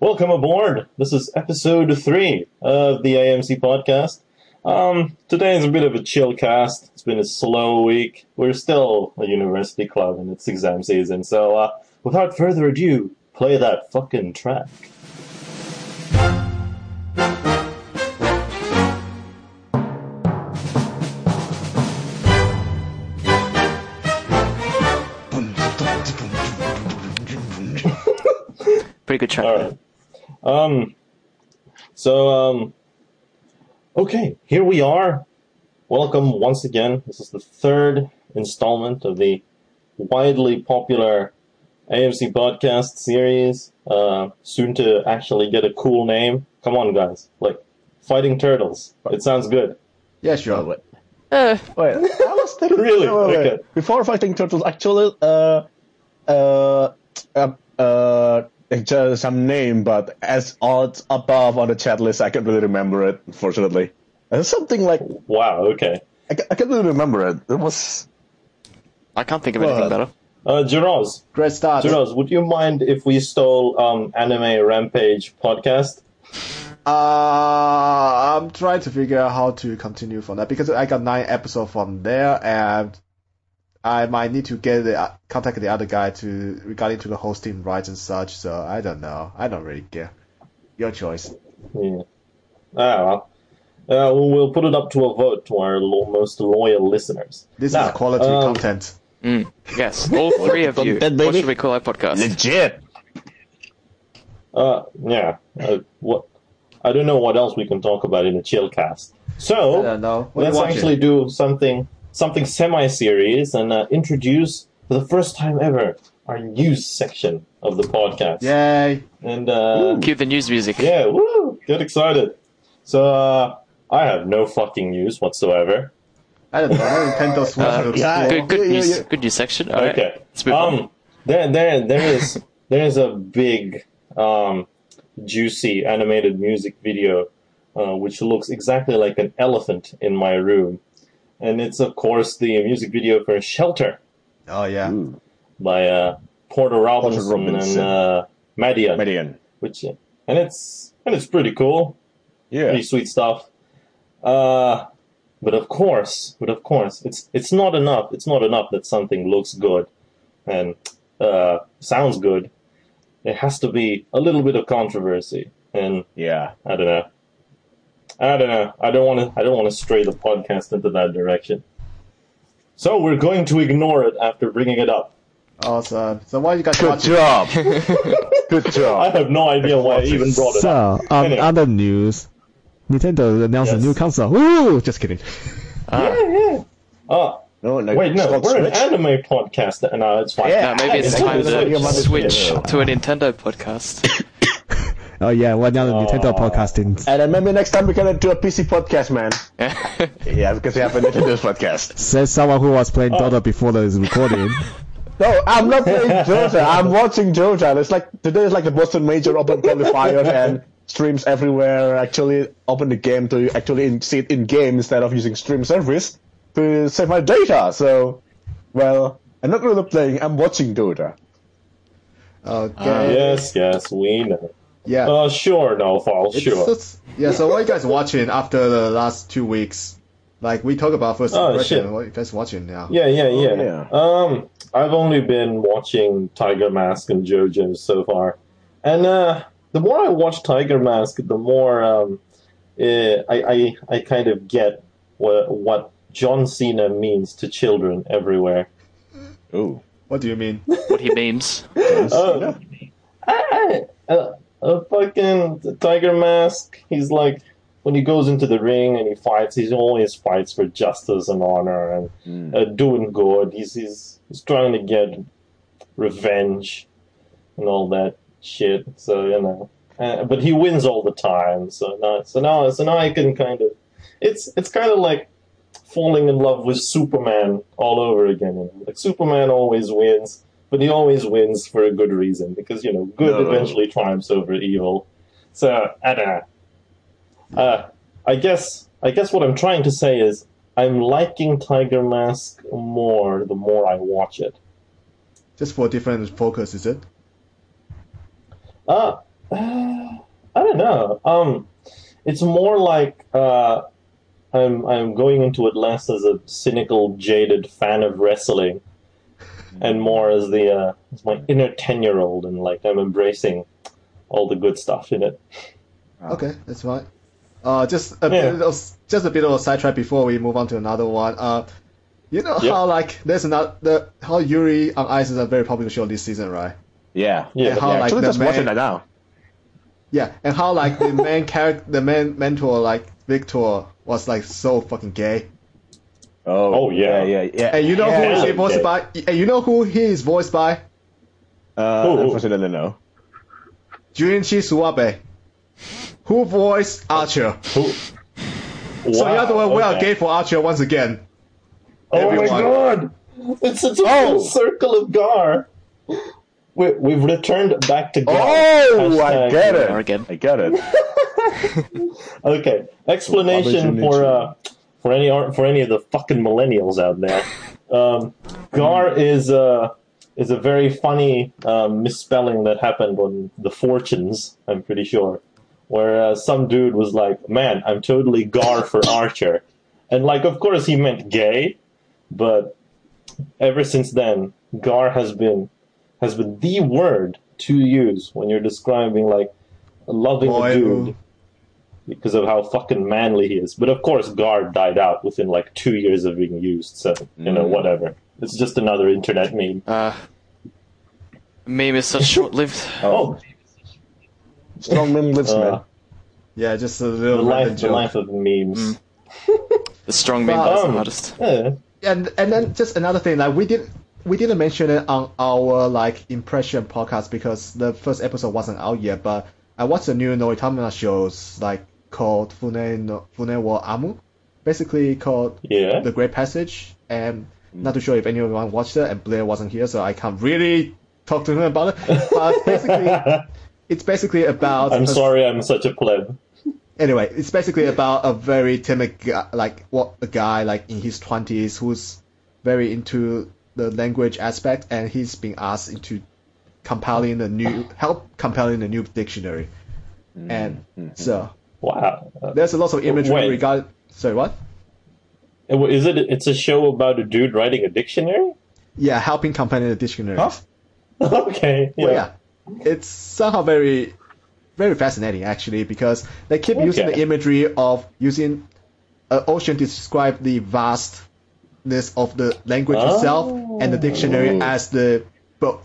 Welcome aboard. This is episode three of the AMC podcast. Um, today is a bit of a chill cast. It's been a slow week. We're still a university club and it's exam season, so uh, without further ado, play that fucking track. Pretty good track. All right. Um, so, um, okay, here we are. Welcome once again. This is the third installment of the widely popular AMC podcast series. Uh, soon to actually get a cool name. Come on, guys. Like, Fighting Turtles. It sounds good. Yeah, sure. wait. Uh, Wait, I was thinking. Really? wait, wait, wait. Okay. Before fighting turtles, actually, uh, uh, uh, uh, it's just some name, but as odds above on the chat list, I can't really remember it. Unfortunately, uh, something like Wow, okay. I, I can't really remember it. It was I can't think of anything Well, better. Uh, Jiroz, Great start. Jiroz, would you mind if we stole um, Anime Rampage podcast? Uh, I'm trying to figure out how to continue from that because I got nine episodes from there, and I might need to get the uh, contact the other guy to regarding to the hosting rights and such. So I don't know. I don't really care. Your choice. Yeah. Ah, well. Uh, we'll- we'll put it up to a vote to our lo- most loyal listeners. This Now, is quality um, content. Mm, yes, all three of you. Content, What should we call our podcast? legit. Uh, yeah. Uh, what? I don't know what else we can talk about in a chill cast. So don't know. What are you let's watching? actually do something something semi-serious and uh, introduce for the first time ever our news section of the podcast. Yay! And uh, Cue the news music. yeah, woo! Get excited. So uh, I have no fucking news whatsoever. I don't know. Nintendo Switch Uh, looks yeah, cool. Good, good Yeah, yeah, news. yeah. Good news section. All right. Okay. Let's move on. Um, there, there, there is, there is a big, um, juicy animated music video, uh, which looks exactly like an elephant in my room, and it's of course the music video for "Shelter" Oh yeah. Ooh, by uh, Porter Robinson, Robinson. and uh, Madeon, Madeon. which, and it's and it's pretty cool Yeah. pretty sweet stuff. Uh, but of course, but of course, it's it's not enough. It's not enough that something looks good and uh, sounds good. It has to be a little bit of controversy, and Yeah. I don't know. I don't know. I don't want to. I don't want to stray the podcast into that direction. So we're going to ignore it after bringing it up. Awesome. So why you guys Good watching? job. Good job. I have no idea why I even brought it up. So, on Anyway. other news, Nintendo announced Yes. a new console. Ooh, Just kidding. Ah, Yeah, yeah. Uh, No, no, wait, no, we're Switch. an anime podcast. No, it's fine. Yeah. now maybe it's It's time to switch Switch. to a Nintendo podcast. Oh yeah, we're now the Oh. Nintendo podcasting. And then maybe next time we can do a PC podcast, man. Yeah, because we have a Nintendo podcast. Says someone who was playing Oh. Dota before the recording. No, I'm not playing Dota. I'm watching Dota. It's like today is like the Boston Major Open qualifier and streams everywhere. Actually, open the game to actually in, see it in game instead of using stream service to save my data. So, well, I'm not really playing. I'm watching Dota. Okay. Yes, yes, we know. Yeah. Uh, sure, no, fall, sure. just- yeah, so what you guys watching after the last two weeks? Like we talk about first Oh, impression. shit. What you guys watching now? Yeah, yeah, yeah. yeah. Um, I've only been watching Tiger Mask and JoJo so far, and uh, the more I watch Tiger Mask, the more um, eh, I, I I kind of get what what John Cena means to children everywhere. Ooh. What do you mean? what he means. Uh, I, I, uh, a fucking Tiger Mask. He's like when he goes into the ring and he fights, he always fights for justice and honor and Mm. uh, doing good. He's he's he's trying to get revenge and all that shit. So you know, uh, but he wins all the time. So now, so now, so now I can kind of. It's it's kind of like falling in love with Superman all over again. You know? Like Superman always wins, but he always wins for a good reason because you know good No. eventually triumphs over evil. So I don't know. Uh, I guess I guess what I'm trying to say is I'm liking Tiger Mask more the more I watch it. Just for different focus, is it? Uh, uh know. um, it's more like uh, I'm I'm going into it less as a cynical, jaded fan of wrestling, and more as the uh, as my inner ten year old, and like I'm embracing all the good stuff in it. Okay, that's fine. Uh, just a Yeah. bit of, just a bit of a sidetrack before we move on to another one. Uh, you know Yep. how like there's another the how Yuri on Ice is a very popular show this season, right? Yeah. Yeah, And how, Yeah, like, actually the just watching man- that now. Yeah, and how like the main character, the main mentor, like Victor, was like so fucking gay. Oh, Oh, yeah. yeah, yeah, yeah. And you know yeah. who he's he voiced by? And you know who he is voiced by? Uh, Who, who? unfortunately, no. Junichi Suwabe, who voiced Archer. Who- So in Wow, other words, we are okay. gay for Archer once again. Oh my god! It's such a Oh. full circle of Gar. We, we've returned back to Gar. Oh, I Hashtag- get it. Again. I get it. Okay, explanation Junichi. for uh for any for any of the fucking millennials out there. Um, Gar is uh is a very funny um, misspelling that happened on the 4chans. I'm pretty sure, where uh, some dude was like, "Man, I'm totally Gar for Archer," and like, of course, he meant gay, but ever since then, Gar has been has been the word to use when you're describing like loving Boy, a dude ooh. Because of how fucking manly he is. But of course, Gar died out within like two years of being used. So you know, Mm. whatever. It's just another internet meme. Uh, meme is such short-lived. Oh, Strong meme lives, uh, man. Yeah, just a little random life, the life of memes. The strong meme But, is the um, hardest. Yeah. and and then just another thing, like we didn't we didn't mention it on our like impression podcast because the first episode wasn't out yet. But I watched the new Noitamina shows like called Fune no, Fune wo Amu, basically called Yeah. The Great Passage. And not too sure if anyone watched it, and Blair wasn't here, so I can't really talk to him about it. But basically, it's basically about. I'm a- sorry, I'm such a pleb. anyway, it's basically about a very timid guy, like what a guy like in his twenties who's very into the language aspect, and he's being asked into compiling a new help compiling a new dictionary, mm-hmm. and mm-hmm. so Wow. Uh, there's a lot of imagery Wait. regard. Sorry, what? Is it? It's a show about a dude writing a dictionary. Yeah, helping compile the dictionary. Huh? okay. Yeah. Well, yeah, it's somehow very, very fascinating actually because they keep using the imagery of using an ocean to describe the vastness of the language itself, and the dictionary Oh. as the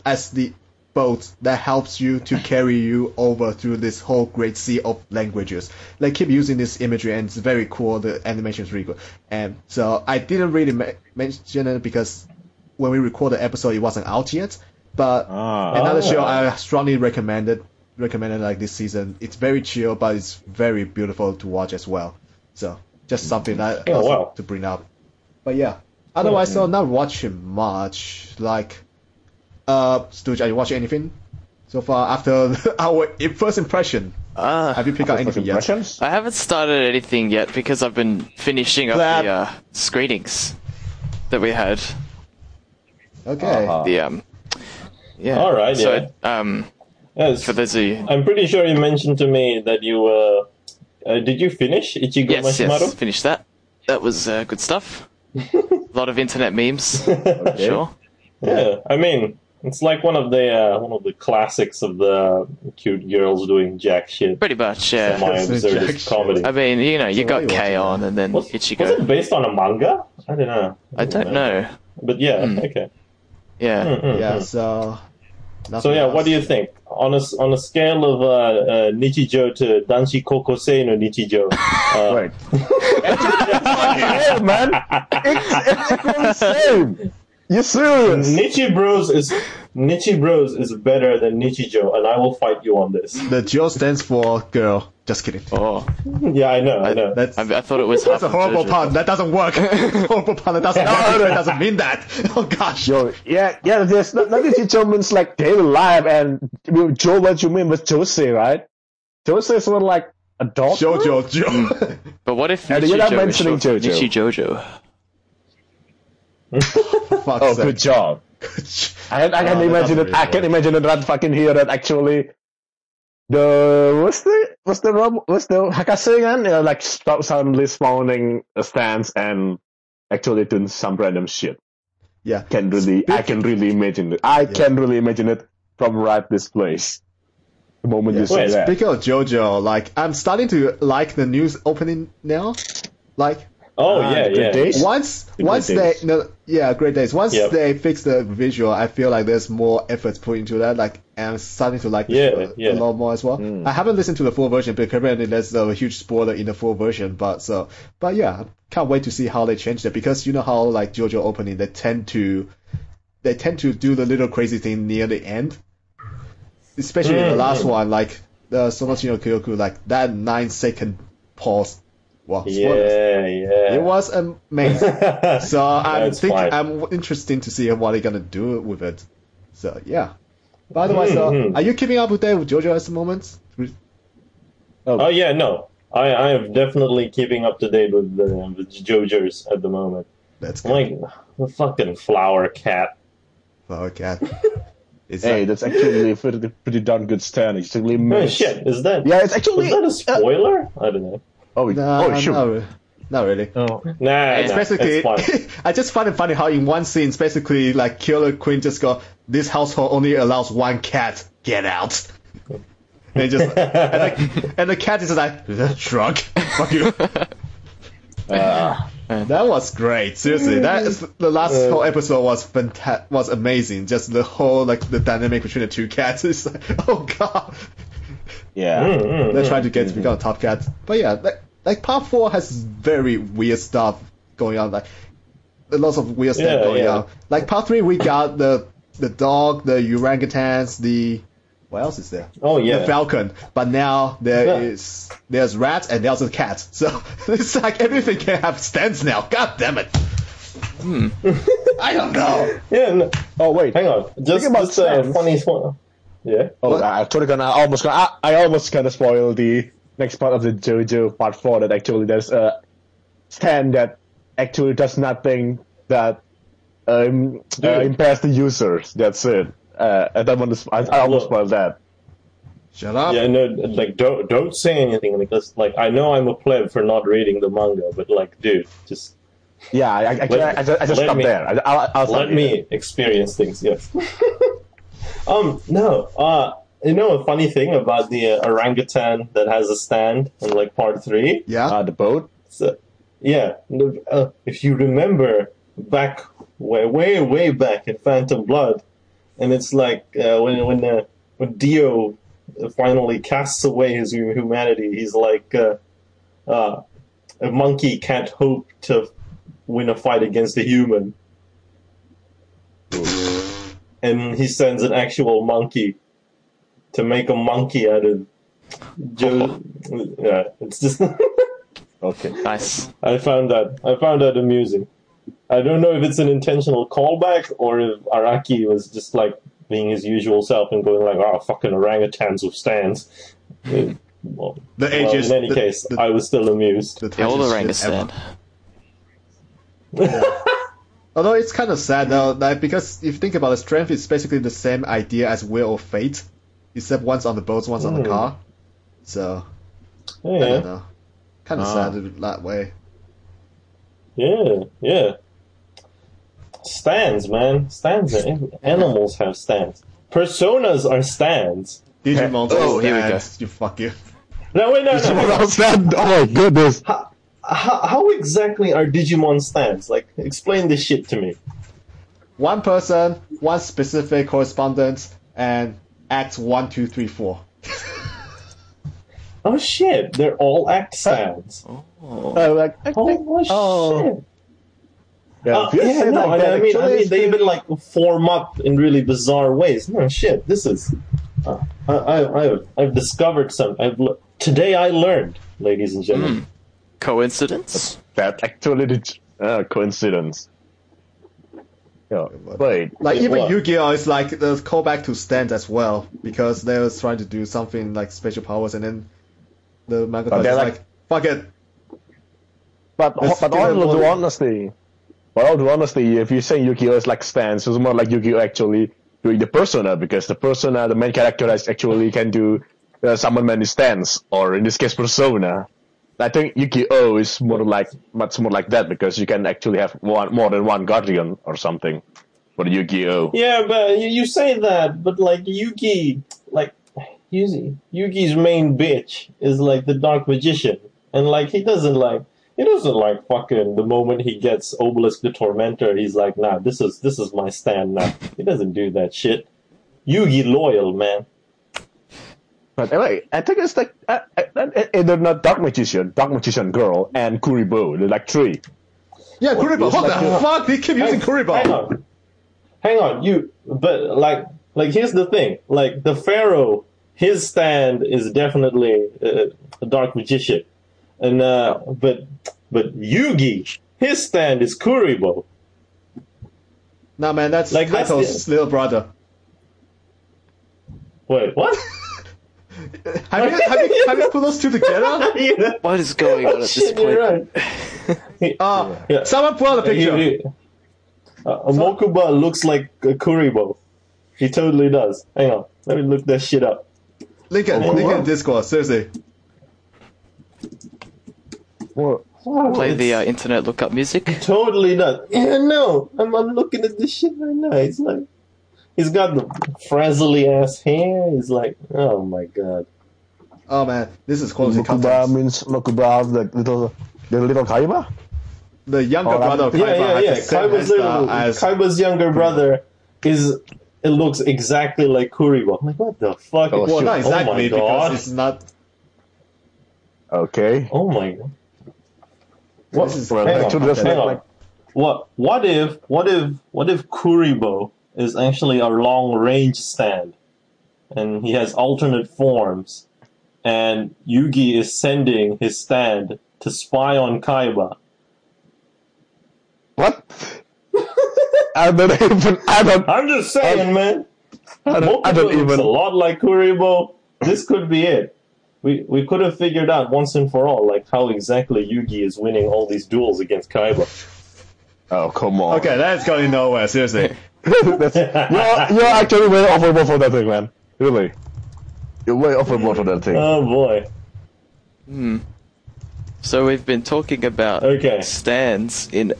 as the boat that helps you to carry you over through this whole great sea of languages. They keep using this imagery, and it's very cool. The animation is really good, and so I didn't really ma- mention it because when we recorded the episode, it wasn't out yet. But Ah. another Ah. show I strongly recommended recommended like this season. It's very chill, but it's very beautiful to watch as well. So just something that Oh, wow. to bring up. But yeah, otherwise, I'm not watching much. Like, uh, Stooge, are you watching anything so far after our first impression? Uh, Have you picked up First anything yet? impressions? I haven't started anything yet because I've been finishing up Clap. the uh, screenings that we had. Okay. Uh-huh. The um, yeah. All right, So um, Yes. for those of you, I'm pretty sure you mentioned to me that you uh, uh did you finish Ichigo yes, Mashimaro? yes, finished that. That was uh, good stuff. A lot of internet memes. Sure. Yeah, I mean, it's like one of the uh, one of the classics of the cute girls doing jack shit. Pretty much, yeah. My Jack absurdist shit. comedy. I mean, you know, you So got what are you K watching on now? and then Was, was it based on a manga? I don't know. I don't know. But yeah, Hmm. okay. Yeah. Mm, mm, Yeah. mm. So. So yeah, else. what do you think on a s- on a scale of uh, uh, Nichijo to Danshi Kokosei no Nichijo? Uh, Right. yeah, man. It's, it's the same. You serious? Nichi Bros is Nichi Bros is better than Nichijo, and I will fight you on this. The Joe stands for girl. Just kidding. Oh, Yeah, I know, I know. That's I, I thought it was half That's a horrible Jojo. pun. That doesn't work. horrible pun. That doesn't work. It doesn't mean that. Oh gosh. Yo, yeah, yeah, there's not, not Ichijo means like daily life and with Joe what you mean with Jose, right? Jose is sort of like a dog. Jojo, Joe. Mm. But what if And you're not Nichijo mentioning short for Jojo. Nichi Jojo? Oh, sake. good job. I, I can Oh, imagine it. I can imagine it. That fucking hear that actually the what's the what's the rob- what's the Hakasegan? Uh, like stop suddenly spawning a stance and actually doing some random shit. Yeah. Can really I can really imagine it. I can really imagine it from right this place. The moment you say Wait, that. Speaking of JoJo, like I'm starting to like the news opening now. Like Oh Ah, yeah, yeah. days? once The once great they days. no yeah great days once Yep. they fix the visual i feel like there's more efforts put into that like and i'm starting to like the Yeah, show yeah. a lot more as well Mm. i haven't listened to the full version but apparently there's a huge spoiler in the full version but so but yeah can't wait to see how they change that because you know how like jojo opening they tend to they tend to do the little crazy thing near the end especially in the Mm, last mm. one like the sonoshino kyoku like that nine second pause wow spoilers. Yeah, yeah. it was amazing so I'm That's think fine. I'm interested to see what they're gonna do with it. So yeah. By the way, so are you keeping up with that with JoJo at the moment? Oh. oh yeah, no. I I am definitely keeping up to date with the with JoJo's at the moment. That's I'm like the fucking flower cat. Flower cat. It's Hey, like, that's actually a pretty, pretty darn good stand. It's actually Oh shit, is that Yeah, it's actually. was that a uh, spoiler? I don't know. Oh, nah, oh, sure. not, re- not really. Oh. Nah, It's nah, basically, it's. I just find it funny how in one scene, it's basically like Killer Queen just go, this household only allows one cat, get out. And just, and the, and the cat is just like, shrug, fuck you. Uh, That was great. Seriously, that is, the last Uh, whole episode was fanta- was amazing. Just the whole like the dynamic between the two cats is like, oh god, yeah. Mm, mm, they're mm. trying to get to become top cat. But yeah, like, like part four has very weird stuff going on. Like a lot of weird stuff Yeah, going yeah. on. Like part three, we got the the dog, the orangutans, the what else is there? Oh yeah, The falcon. But now there Yeah. is there's rats and there's a cat. So it's like everything can have stands now. God damn it. Hmm. I don't know. Yeah, no, Oh, wait. hang on. Just, about just a stands. funny one. Yeah. Oh, What? I totally gonna I almost gonna I, I almost gonna spoil the next part of the JoJo part four that actually there's a stand that actually does nothing that um, uh, impairs the users. That's it. Uh, I don't want to. I, I almost Look. spoiled that. Shut up. Yeah, no, like don't don't say anything because like I know I'm a pleb for not reading the manga, but like, dude, just Yeah, I, I, I, Let- I, just, I just let stopped me- there. I, I'll, I'll stop let here. me experience things. Yes. um. No. Uh. You know a funny thing about the uh, orangutan that has a stand in like part three? Yeah. Uh, the boat. So, yeah, uh, if you remember back way, way, way back in Phantom Blood, and it's like uh, when when uh, when Dio finally casts away his humanity, he's like, uh, uh, a monkey can't hope to win a fight against a human, and he sends an actual monkey to make a monkey out of Joe. Yeah, it's just. Okay. Nice. I found that I found that amusing. I don't know if it's an intentional callback or if Araki was just like being his usual self and going like, "Oh, fucking orangutans with stands." Well, The well, ages. in any the, case, the, I was still amused. the The old tightest shit ever. orangutan. Although it's kind of sad though, like because if you think about it, strength is basically the same idea as will or fate, except one's on the boat, one's on the Hmm. car. So I don't know. Kind of Ah. sad in that way. yeah, yeah. Stands, man. Stands. Are, animals have stands. Personas are stands. Digimon Oh, here we go. You fuck you. No, wait, no, no. What no. else? Oh my goodness. How, how exactly are Digimon stands? Like, explain this shit to me. One person, one specific correspondence, and acts one, two, three, four. Oh shit, they're all act stands. Oh. Uh, like, I Oh, oh. shit. Yeah, Uh, yeah, no, like I, that, I mean, I mean, they even like form up in really bizarre ways. No shit, this is. Uh, I, I, I've, I've discovered some. I've today I learned, ladies and gentlemen. Coincidence? that actually did uh, coincidence. Yeah, wait. Like even what? Yu-Gi-Oh is like the callback to stand as well because they was trying to do something like special powers and then the manga But is like, like- fuck it. But Let's but give all it due one- honesty, but all due honesty, if you say Yu-Gi-Oh is like stance, it's more like Yu-Gi-Oh actually doing the persona because the persona, the main character, is actually can do uh, summon many stands, or in this case, Persona. I think Yu-Gi-Oh is more like much more like that because you can actually have one more than one guardian or something for Yu-Gi-Oh. Yeah, but you, say that, but like Yugi, like Yugi, Yugi's main bitch is like the Dark Magician, and like he doesn't like he doesn't like fucking the moment he gets Obelisk the Tormentor. He's like, nah, this is this is my stand now. He doesn't do that shit. Yugi loyal man. But anyway, I think it's like uh, uh, they're not Dark Magician, Dark Magician Girl, and Kuriboh. They're like three. Yeah, Kuriboh. What like the fuck? They keep using Hang on, hang on, you. But like, like here's the thing. Like the Pharaoh, his stand is definitely uh, a Dark Magician, and uh, but but Yugi, his stand is Kuriboh. Nah, man, that's Like, like that's Kaiba's little brother. Wait, what? Have you, have you, have you put those two together? Yeah. What is going on at this Shit, point? you're right. Uh, Yeah. Someone pull out a picture. He- he- uh, Mokuba looks like a Kuriboh. He totally does. Hang on, let me look that shit up. Link it, link it in Discord, seriously. Well, Play the uh, internet lookup music. Totally does. Yeah, no, I'm, I'm looking at this shit right now. It's like he's got the frizzly ass hair. He's like, oh my god. Oh man, this is quality Mokuba means Mokuba, the little, the little Kaiba. The younger Oh, brother of Yeah, Kaiba yeah, has yeah. the Kaiba's, little, uh, as Kaiba's younger hmm. brother is. It looks exactly like Kuriboh. I'm like, what the fuck? Oh, well, not oh exactly oh my because it's not. Okay. Oh my god. What? This is hang on, actually, that's hang on. What? What if? What if? What if Kuriboh is actually a long range stand, and he has alternate forms, and Yugi is sending his stand to spy on Kaiba. What? I don't even. I don't. I'm just saying, man. I don't, I Mokuba don't looks even. a lot like Kuriboh. This could be it. We we could have figured out once and for all, like how exactly Yugi is winning all these duels against Kaiba. Oh come on. Okay, that's going nowhere. Seriously. That's, you're, you're actually way overboard for that thing, man. Really. You're way overboard for that thing. Oh boy. Hmm. So we've been talking about Okay. stands in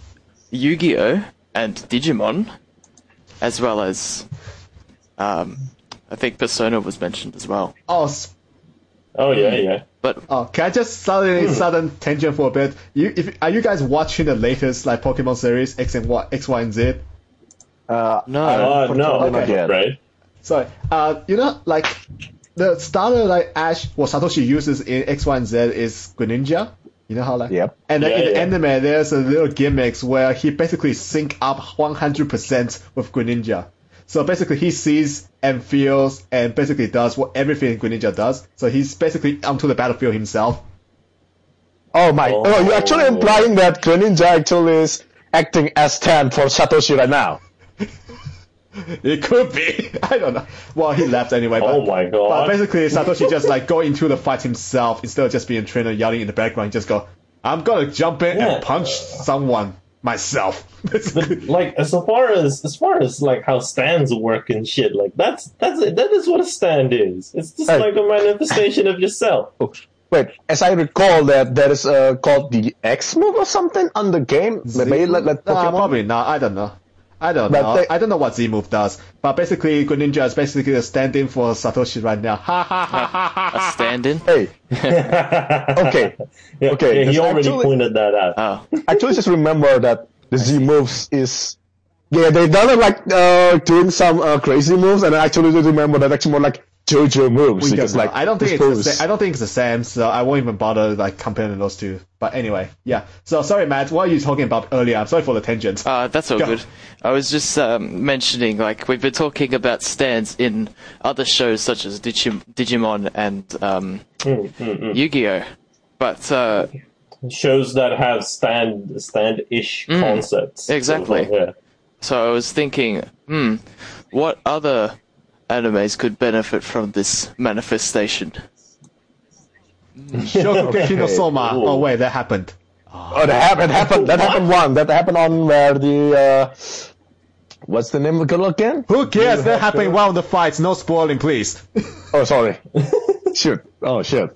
Yu-Gi-Oh and Digimon, as well as um, I think Persona was mentioned as well. Oh, s- Oh yeah, yeah. But oh, can I just suddenly Hmm. sudden tangent for a bit? You, if are you guys watching the latest like Pokemon series X and Y, X, Y, and Z? Uh, no, Uh, no, not yet. right? Sorry, uh, you know, like the starter like Ash, what Satoshi uses in X, Y, and Z is Greninja. You know how like Yep. And then Yeah, in the yeah. anime, there's a little gimmicks where he basically sync up 100% with Greninja. So basically, he sees and feels and basically does what everything Greninja does. So he's basically onto the battlefield himself. Oh my! Oh, Oh. you're actually implying that Greninja actually is acting as stand for Satoshi right now. It could be. I don't know. Well, he left anyway. But, Oh my god! But basically, Satoshi just like go into the fight himself instead of just being a trainer yelling in the background. Just go, I'm gonna jump in Yeah. and punch someone myself. Basically. Like as far as as far as like how stands work and shit, like that's that's that is what a stand is. It's just Hey. like a manifestation of yourself. Oh, Wait, as I recall, that there is uh, called the X move or something on the game. Maybe like, like Nah, probably not. I don't know. I don't But know. they- I don't know what Z move does. But basically, Greninja is basically a stand-in for Satoshi right now. Ha ha ha ha ha. a stand-in. Hey, okay. Yeah, Okay, yeah, he that's already actually- pointed that out. Oh, actually, just remember that the Z moves is yeah they done it like uh, doing some uh, crazy moves, and I actually do remember that actually more like JoJo moves. We don't because, like I don't think it's the same. I don't think it's the same, so I won't even bother like comparing those two. But anyway, yeah. So sorry, Matt. What are you talking about earlier? I'm sorry for the tangent. uh, that's all Go. good. I was just um, mentioning, like, we've been talking about stands in other shows such as Digim- Digimon and um, Mm, mm, mm. Yu-Gi-Oh. But uh, Shows that have stand stand-ish concepts. Mm. exactly. Yeah. So I was thinking, hmm, what other animes could benefit from this manifestation? Shokugeki no Soma. Oh wait, that happened. Oh, that happened. Happened. That happened one. That happened on where the uh, what's the name of the girl again? Who cares? You That happened to- one of the fights. No spoiling, please. Oh, sorry. shit. Oh shit.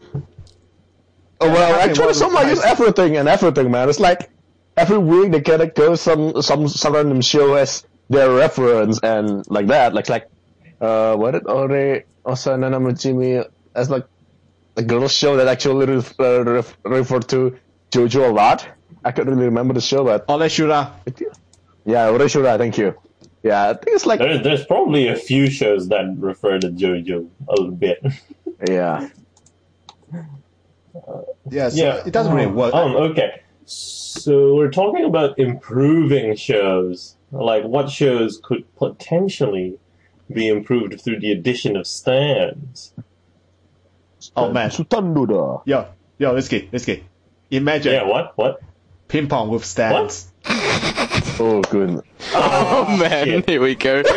Oh well, actually, one someone of- use everything and everything, man. It's like every week they get go some some some random show as their reference and like that. Like like what did Ore Osana Jimmy as like a girl show that actually ref, uh, ref, refer to JoJo a lot. I can't really remember the show, but Ore Shura. yeah, Ore Shura, thank you. Yeah, I think it's like There, there's probably a few shows that refer to JoJo a little bit. yeah. Yeah, so yeah, it doesn't really work. Um, okay. So we're talking about improving shows. Like what shows could potentially be improved through the addition of stands? oh man, Sultan Duda. yo, yo, let's get, let's get. Imagine Yeah, what? What? ping pong with stands. Oh, good. Oh, oh man, shit. here we go.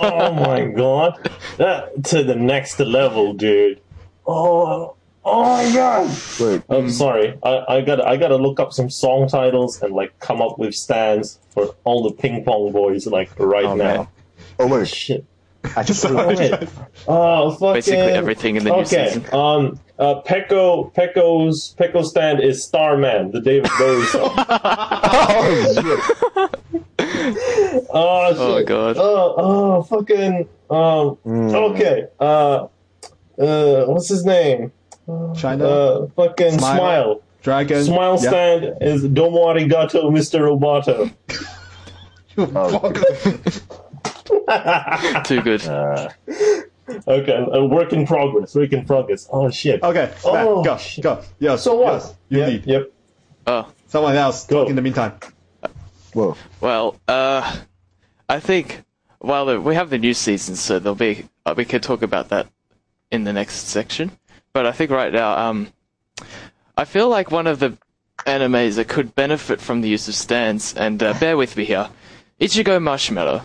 oh my god. That to the next level, dude. Oh, oh my god. Wait. I'm sorry. I, I gotta I gotta look up some song titles and like come up with stands for all the ping pong boys like right Oh, now. man. Oh wait, Shit. I just Alright. Oh fucking Basically everything in the new okay. season. Um uh Peco Peco's Peco stand is Starman, the David Bowie song. oh shit. oh shit. Oh, God. Oh oh fucking um Mm. okay. Uh uh what's his name? China, Uh fucking Smile. Smile. Dragon. Smile yeah. stand is Domo Arigato, Mr. Roboto. Too good. Okay, a work in progress. Work in progress. Oh shit. Okay, Oh, Matt, go, shit. go. Yes, So what? yes, you yep, lead. Yep. Oh, Someone else Go. talk in the meantime. Whoa. well, uh, I think, well, uh, we have the new season, so there'll be, uh, we could talk about that in the next section. But I think right now, um, I feel like one of the animes that could benefit from the use of stands, and uh, bear with me here, Ichigo Marshmallow.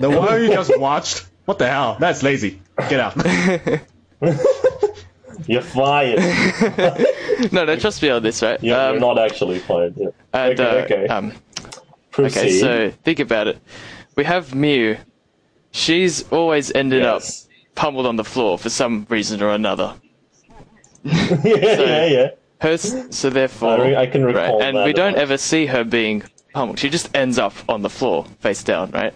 The one you just watched. What the hell? That's lazy. Get out. You're fired. No, no, trust me on this, right? You're, Um, you're not actually fired. Yeah. and, okay, uh, okay. Um, Proceed. Okay, so think about it. We have Mew. She's always ended Yes. up pummeled on the floor for some reason or another. yeah, so, yeah, yeah. Her, so therefore, I re- I can recall and that we don't ever see her being pummeled. She just ends up on the floor, face down, right?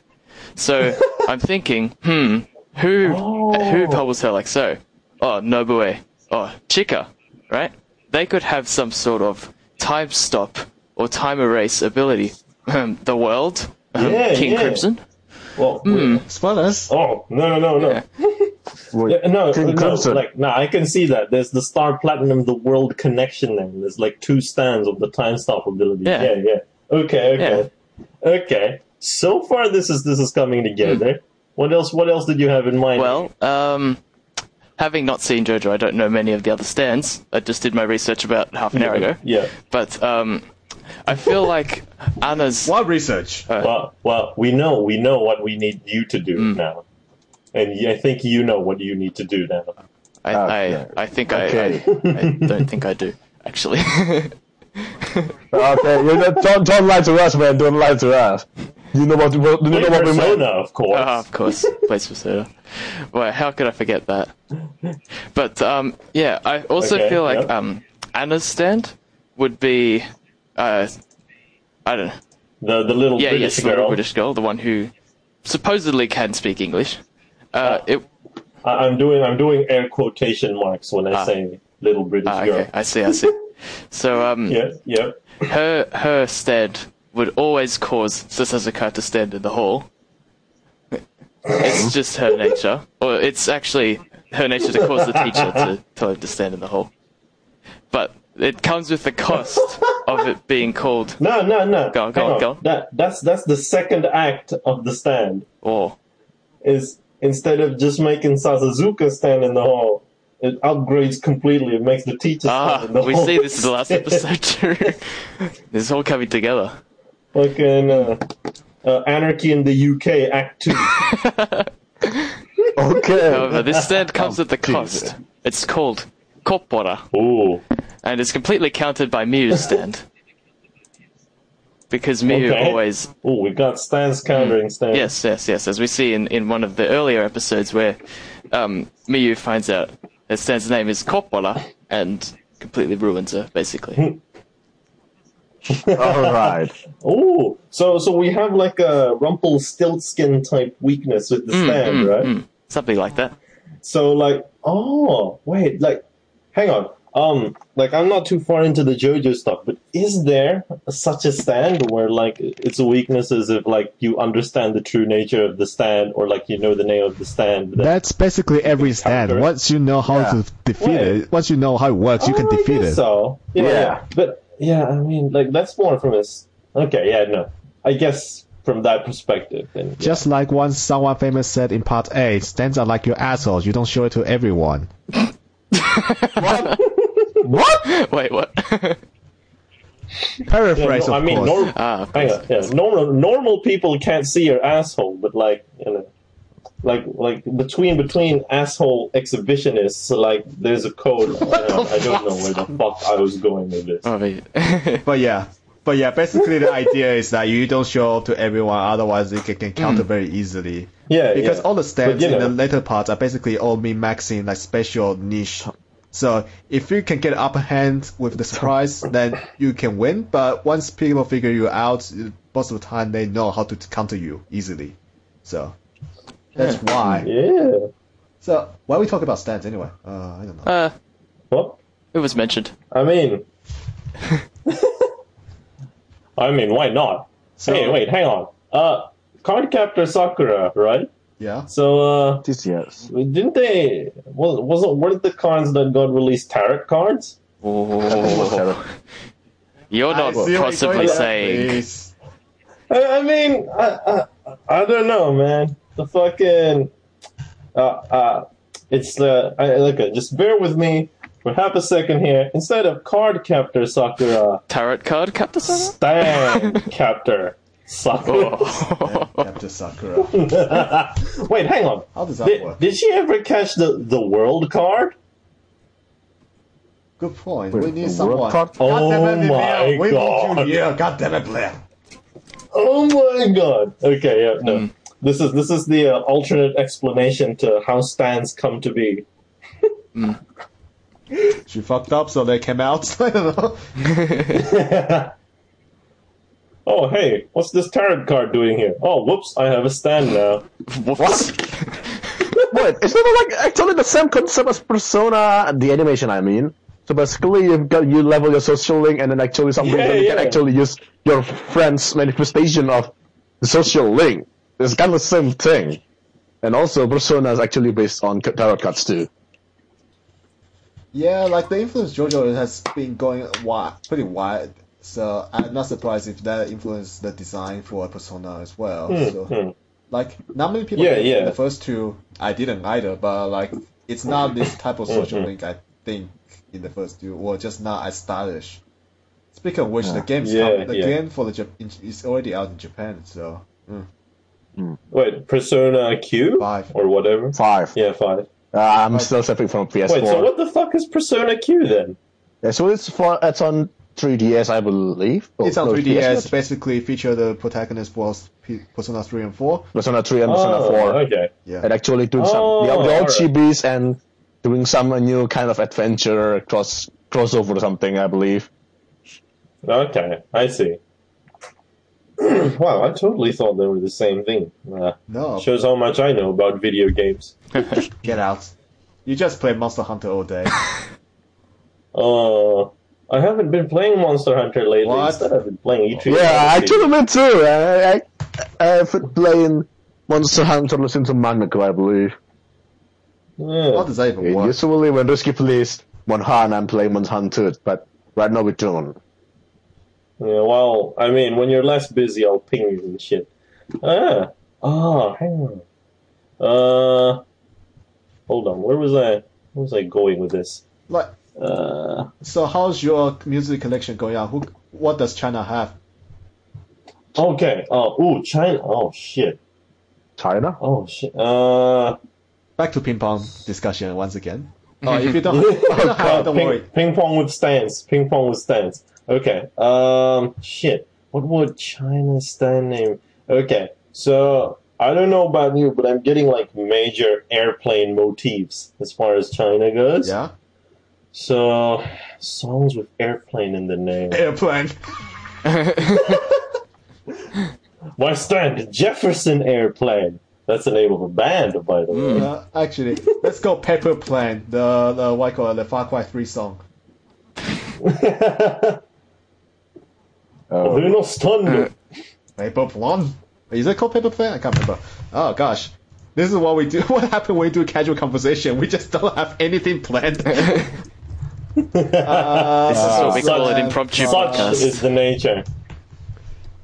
So I'm thinking, hmm, who who pummels her like so? Oh, Nobue. Oh, Chika, right? They could have some sort of time stop or time erase ability. the world, um, Yeah, King yeah. Crimson. Well, Hmm. Spoilers. oh no, no, no, no. Wait. Yeah, no, King no, Crimson. like no, I can see that. There's the Star Platinum, the World Connection. Then there's like two stands of the time stop ability. Yeah. yeah, yeah. Okay, okay, okay. So far, this is this is coming together. What else? What else did you have in mind? Well, um, having not seen JoJo, I don't know many of the other stands. I just did my research about half an hour ago. yeah. But um, I feel like Anna's. What research? Well, well, we know we know what we need you to do Hmm. now, and I think you know what you need to do now. I, Okay. I, I think Okay. I, I, I don't think I do actually. Okay, you know, don't don't lie to us, man. Don't lie to us. You know what? You know Play what we meant. Persona, of course. Ah, of course, plays Persona. Well, how could I forget that? But um, yeah, I also Okay, feel like yeah. um, Anna's stand would be, uh, I don't know. the the little Yeah, British yes, girl. little British girl, the one who supposedly can speak English. Uh, Ah. it, I- I'm doing I'm doing air quotation marks when I Ah. say little British ah, girl. I see, I see. So um, Yeah, yeah. her her stand would always cause Sasazuka to stand in the hall. It's just her nature, or it's actually her nature to cause the teacher to tell him to stand in the hall. But it comes with the cost of it being called No, no, no. Go on, go Hang on, go on. That that's that's the second act of the stand. or. Is instead of just making Sasazuka stand in the hall, it upgrades completely. It makes the teacher Ah, stand in the we hall. see this is the last episode too. this is all coming together. Fucking uh, uh, Anarchy in the UK Act Two. Okay. However, this stand comes at the Jesus. cost. It's called Coppola. Ooh. and it's completely countered by Mew's stand. Because Mew Okay. always Ooh, we got stands countering stands. yes, yes, yes, as we see in, in one of the earlier episodes where um, Miyu finds out that Stan's name is Coppola and completely ruins her, basically. All right. Oh, so so we have like a Rumpelstiltskin type weakness with the stand, Mm, right? mm, something like that. So like, oh wait, like, hang on. Um, like I'm not too far into the JoJo stuff, but is there such a stand where like its a weakness is if like you understand the true nature of the stand or like you know the name of the stand? that- That's basically every stand. counter. Once you know how Yeah. to defeat Wait. it, once you know how it works, you can Oh, I defeat guess it. So yeah, Yeah. yeah, but yeah, I mean, like that's more from this. Okay, yeah, no, I guess from that perspective, then yeah. Just like once someone famous said in part A, stands are like your assholes. You don't show it to everyone. What? what? Wait, what? Yeah, Paraphrase, no, I mean, course. norm- ah, of hang course. on, yeah, normal normal people can't see your asshole, but like you know, like like between between asshole exhibitionists, like there's a code. you know, I don't know where the fuck I was going with this. Oh, wait. But yeah, but yeah, basically the idea is that you don't show up to everyone, otherwise they can, can counter mm. very easily. Yeah, Because yeah. all the stats But, you in the later parts are basically all me maxing like special niche. So if you can get upper hand with the surprise, then you can win. But once people figure you out, most of the time they know how to counter you easily. So that's why. yeah. So why are we talking about stats anyway? Uh, I don't know. Uh, What? it was mentioned. I mean, I mean, why not? So hey, wait, hang on. Uh, Cardcaptor Sakura, right? yeah. So, uh, This yes. didn't they? Was wasn't weren't the cards that got released tarot cards? Oh. You're not I see what you're possibly saying. I, I mean, I, I I don't know, man. The fucking uh uh, it's the I, look. Just bear with me for half a second here. Instead of card captor Sakura, Tarot card, captor Sarah? Stand Captor Sakura. Oh. Captain Sakura. Wait, hang on. How does that Did, work? did she ever catch the the world card? Good point. Wait, we need the someone. world card? God Oh damn it, my Emil. We God. need you here. God damn it, Blair. Oh my god. Okay, yeah, no. Mm. This is this is the uh, alternate explanation to how stands come to be. She fucked up, so they came out. I don't know. oh, hey, what's this tarot card doing here? Oh, whoops, I have a stand now. what? Wait, it's not like actually the same concept as Persona, the animation. I mean, so basically you've got you level your social link, and then actually some Yeah, reason you can actually use your friend's manifestation of the social link. It's kind of the same thing. And also, Persona is actually based on tarot cards too. Yeah, like the influence JoJo has been going wide, pretty wide. So I'm not surprised if that influenced the design for Persona as well. so, hmm. like, not many people Yeah, yeah. the first two. I didn't either, but like, it's not this type of social Mhm. link. I think in the first two, or just not as stylish. Speaking of which, the Yeah. game's Yeah, come, the yeah. game for the Jap- in- is already out in Japan. So mm, Wait, Persona Q? Five. Or whatever? Five. Yeah, five. Uh, I'm still separate from PS4. Wait, so what the fuck is Persona Q then? Yeah, so it's for it's on 3DS, I believe. Oh, it's on no, 3DS. PS4. Basically, feature the protagonist was P- Persona 3 and 4. Persona 3 and Persona Oh, 4. okay. Yeah. and actually doing Oh, some the, the old alright. chibis and doing some new kind of adventure cross crossover or something, I believe. Okay, I see. wow, I totally thought they were the same thing. Uh, No, shows how much I know about video games. get out. You just play Monster Hunter all day. Uh, I haven't been playing Monster Hunter lately. What? Instead, I've been playing E E3. Yeah, actually me too. I, I, I've been playing Monster Hunter listening to Manako, I believe. Yeah. How does that even Yeah, work? usually when Risky plays Monhan, I'm playing Monster Hunter, but right now we don't. Yeah, well, I mean, when you're less busy, I'll ping you and shit. Ah, ah, hang on. Uh, hold on. Where was I? Where was I going with this? Like, Uh, so how's your music collection going on? Who, what does China have? okay. Oh, ooh, China. Oh shit. China? Oh shit. Uh, Back to ping pong discussion once again. Oh, if you don't, if you don't have, uh, don't ping, worry. ping pong with stands. Ping pong with stands. Okay. Um, shit. What would China's stand name? Okay. So I don't know about you, but I'm getting like major airplane motifs as far as China goes. Yeah. So songs with airplane in the name. Airplane. Why stand Jefferson Airplane? That's the name of a band, by the way. Uh, actually, let's go Pepper Plane. The the what call it, the Far Cry Three song. Oh. Who knows thunder? Paper Plane. Is it called Paper Plane? I can't remember. Oh gosh. This is what we do. What happened when we do a casual conversation? We just don't have anything planned. Uh, this is what we call it impromptu Such podcast. is the nature.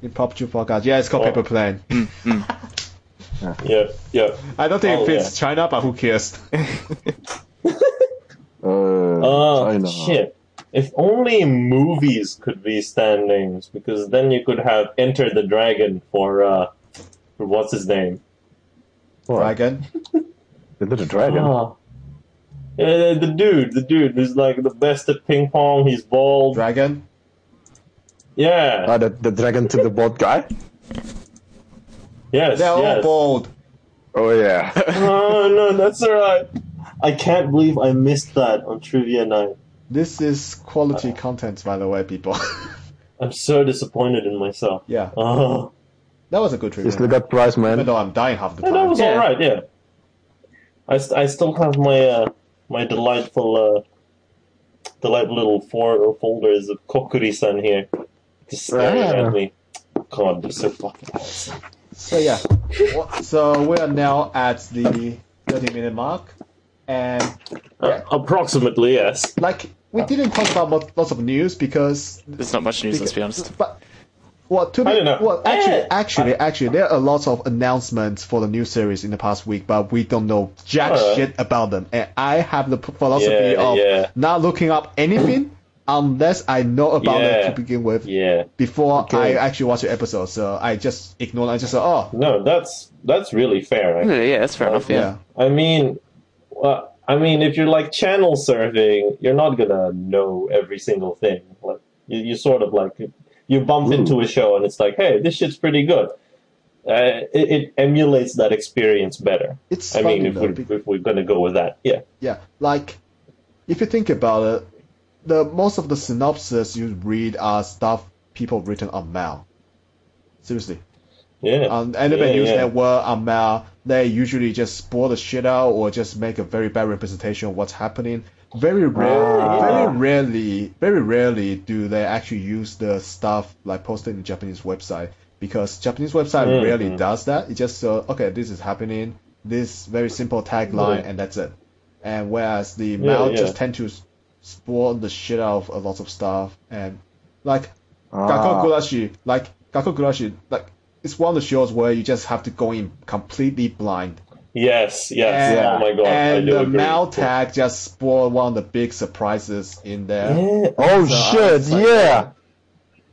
Impromptu podcast. Yeah, it's called Oh. Paper Plane. Mm, mm. Yeah, yeah. I don't think Oh, it fits China, but who cares? Uh, Oh, China. shit. If only movies could be stand names, because then you could have Enter the Dragon for, uh, for what's his name? Dragon. Into the dragon. Oh. Yeah, the dude, the dude who's like the best at ping pong, he's bald. Dragon. Yeah, Ah, the, the dragon to the boat guy? yes, They're all yes. bold. Oh, yeah. oh, no, that's alright. I can't believe I missed that on Trivia Night. This is quality content, by the way, people. I'm so disappointed in myself. yeah, Oh, that was a good You trivia. still got prize, Even man. though I'm dying half the yeah, that was Yeah. alright, yeah. I, st- I still have my uh, my delightful uh, delightful little four folders of Kokkuri-san here. Just staring Ah. at me. God, they're so fucking awesome. So yeah, so we are now at the 30 minute mark, and Uh, approximately, yes. like we didn't talk about lots of news because, There's not much news, let's be honest. but well, to be I don't know. well, actually, Eh, actually, actually, there are lots of announcements for the new series in the past week, but we don't know jack Alright. shit about them, and I have the philosophy Yeah, of yeah. not looking up anything unless I know about it to begin with. Yeah. Before Okay. I actually watch the episode, so I just ignore. it. I just say, oh, No, that's that's really fair. Right? Yeah, yeah, that's fair enough, yeah. yeah. I mean, well, I mean, if you're like channel surfing, you're not gonna know every single thing. Like you, you sort of like you bump into a show and it's like, hey, this shit's pretty good. Uh, it, it emulates that experience better. It's I mean, if though, we're, if we're gonna go with that, yeah. Yeah, like if you think about it, the most of the synopsis you read are stuff people written on MAL. Seriously, Yeah. on Anime Yeah, News yeah. Network on MAL, they usually just spoil the shit out or just make a very bad representation of what's happening. Very rare, Ah. very rarely, very rarely do they actually use the stuff like posted in the Japanese website because Japanese website Mhm. rarely does that. It just so okay, this is happening, this very simple tagline, Yeah. and that's it. And whereas the MAL yeah. just tend to spoil the shit out of a lot of stuff and like Ah. Gakko Gurashi, like Gakko Gurashi, like it's one of the shows where you just have to go in completely blind. Yes, yes. And, Oh my god, I and do the agree. MAL tag just spoiled one of the big surprises in there. Yeah. Oh, So shit, like, yeah.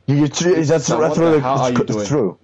You, you, tr- that's, So that's what the really hell are you doing? true.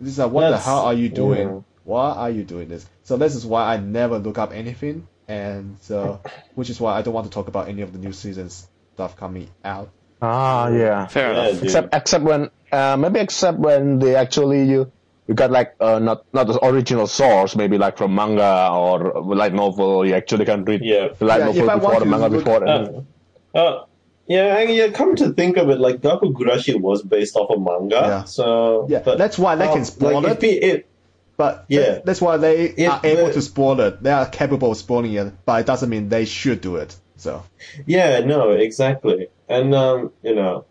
This is like, what That's- the hell are you doing? yeah. Why are you doing this? So this is why I never look up anything, and so which is why I don't want to talk about any of the new seasons stuff coming out. Ah, yeah. Fair Yeah, enough. dude. Except, except when, uh, maybe except when they actually you, you got like uh, not not the original source, maybe like from manga or light novel. You actually can read Yeah. the light Yeah, novel before the manga look- before. and Uh, uh, yeah, and yeah. Come to think of it, like Gakko Gurashi was based off a manga, Yeah. so Yeah, but- that's why they can spoil like, it. it, it But Yeah. that- that's why they It- are able the- to spoil it. They are capable of spoiling it, but it doesn't mean they should do it. So Yeah, no, exactly. And um, you know,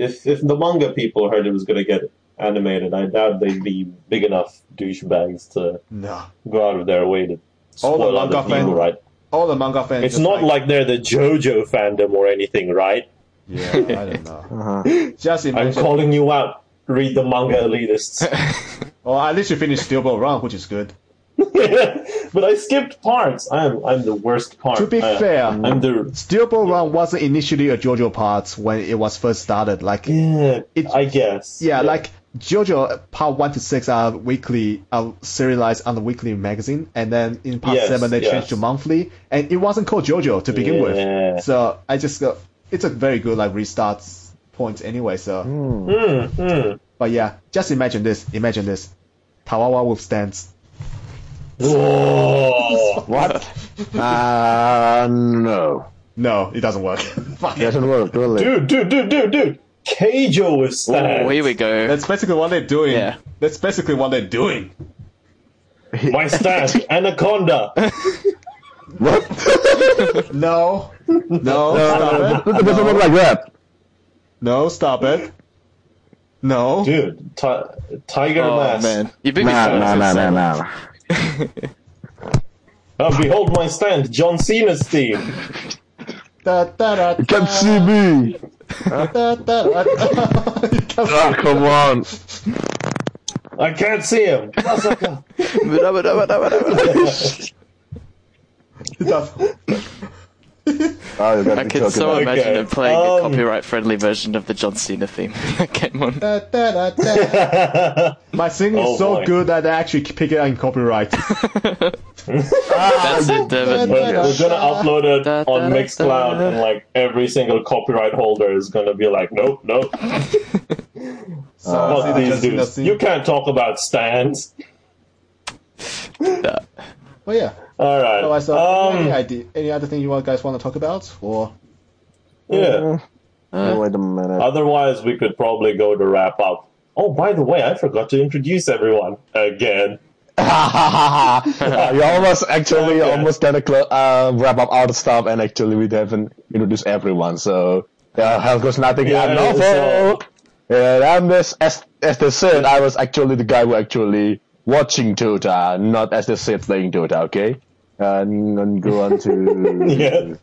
if if the manga people heard it was gonna get animated, I doubt they'd be big enough douchebags to no, go out of their way to All the spoil other manga people, right? all the manga fans. It's not like they're the JoJo fandom or anything, right? yeah, I don't know. Uh-huh. Just I'm calling you out. Read the manga elitists. Oh, at least you finished Steel Ball Run, which is good. but I skipped parts. I'm I'm the worst part. To be I- fair, I'm the Steel Ball Run wasn't initially a JoJo part when it was first started. Like yeah. It- I guess. Yeah, like JoJo part one to six are weekly, are serialized on the weekly magazine, and then in part Yes, seven they yes. changed to monthly, and it wasn't called JoJo to begin Yeah. with. So I just it's a very good like restart point anyway. So, Hmm, hmm. but yeah, just imagine this, imagine this, Kawawa with stance. Whoa. What? Uh, no. No, it doesn't work. Fuck It it. doesn't work, really. dude, dude, dude, dude, dude. Keijo with stance. Oh, here we go. That's basically what they're doing. Yeah. That's basically what they're doing. My stance, Anaconda. What? No. No, No, stop it it. doesn't look like that. No, stop it. No. Dude, ti- Tiger oh Mask. man, you beat me Nah, fast. nah, nah, nah, nah. Oh, behold my stand, John Cena's team. Da, da, da, You can't see me. Da, da, da, da. You can't ah, see- Oh, come on. I can't see him. That's- you got I can so about- imagine Okay, him playing um, the copyright-friendly version of the John Cena theme. Game on. da, da, da, da. My singing Oh, is so boy. good that I actually pick it in copyright. That's it, Devin. We're, we're gonna upload it Da, da, on da, Mixcloud, da. and like every single copyright holder is gonna be like, nope, nope. So, Fuck see these dudes. thing. You can't talk about stands. Uh, Well, yeah. All right. Otherwise, uh, any, Um, idea, any other thing you guys want to talk about? Or yeah. uh, Wait a minute. Otherwise, we could probably go to wrap up. Oh, by the way, I forgot to introduce everyone again. you almost actually Okay. almost gonna clo- uh, wrap up all the stuff, and actually we haven't introduced everyone. So yeah, hell goes nothing. Yeah, I'm Novo. so- And I'm this as as they said, I was actually the guy who actually watching Dota, not as they said playing Dota. Okay, and, and go on to Yeah.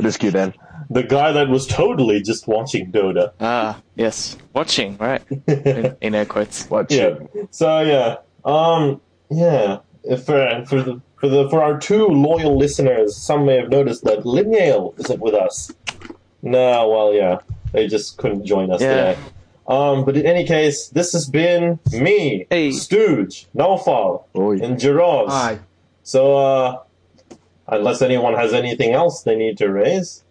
Risky then. The guy that was totally just watching Dota. ah, yes. Watching, right? In, in air quotes. Watch Yeah. So yeah. Um. Yeah. If for for the for the for our two loyal listeners, some may have noticed that Lineal isn't with us. No. Well, yeah. They just couldn't join us Yeah. today. Um. But in any case, this has been me, Hey. Stooge, Nofal, Oh, yeah. and Jaroz. Hi. So, uh, unless anyone has anything else they need to raise,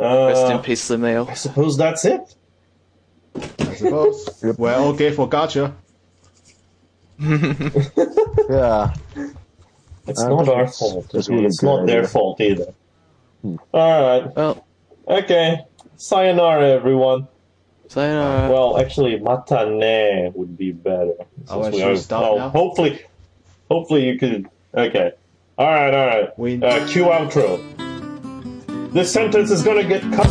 uh, Rest in peace, Limail. I suppose that's it. I suppose. We're okay for gotcha. Yeah. It's not our fault. it's It's, not good their idea. fault either. All right. Well, Okay. Sayonara, everyone. sayonara. Well, actually, matane would be better. Oh, since I we are, stop well, now? Hopefully, hopefully you could. Okay. All right. All right. We- Uh, cue outro. This sentence is gonna get cut.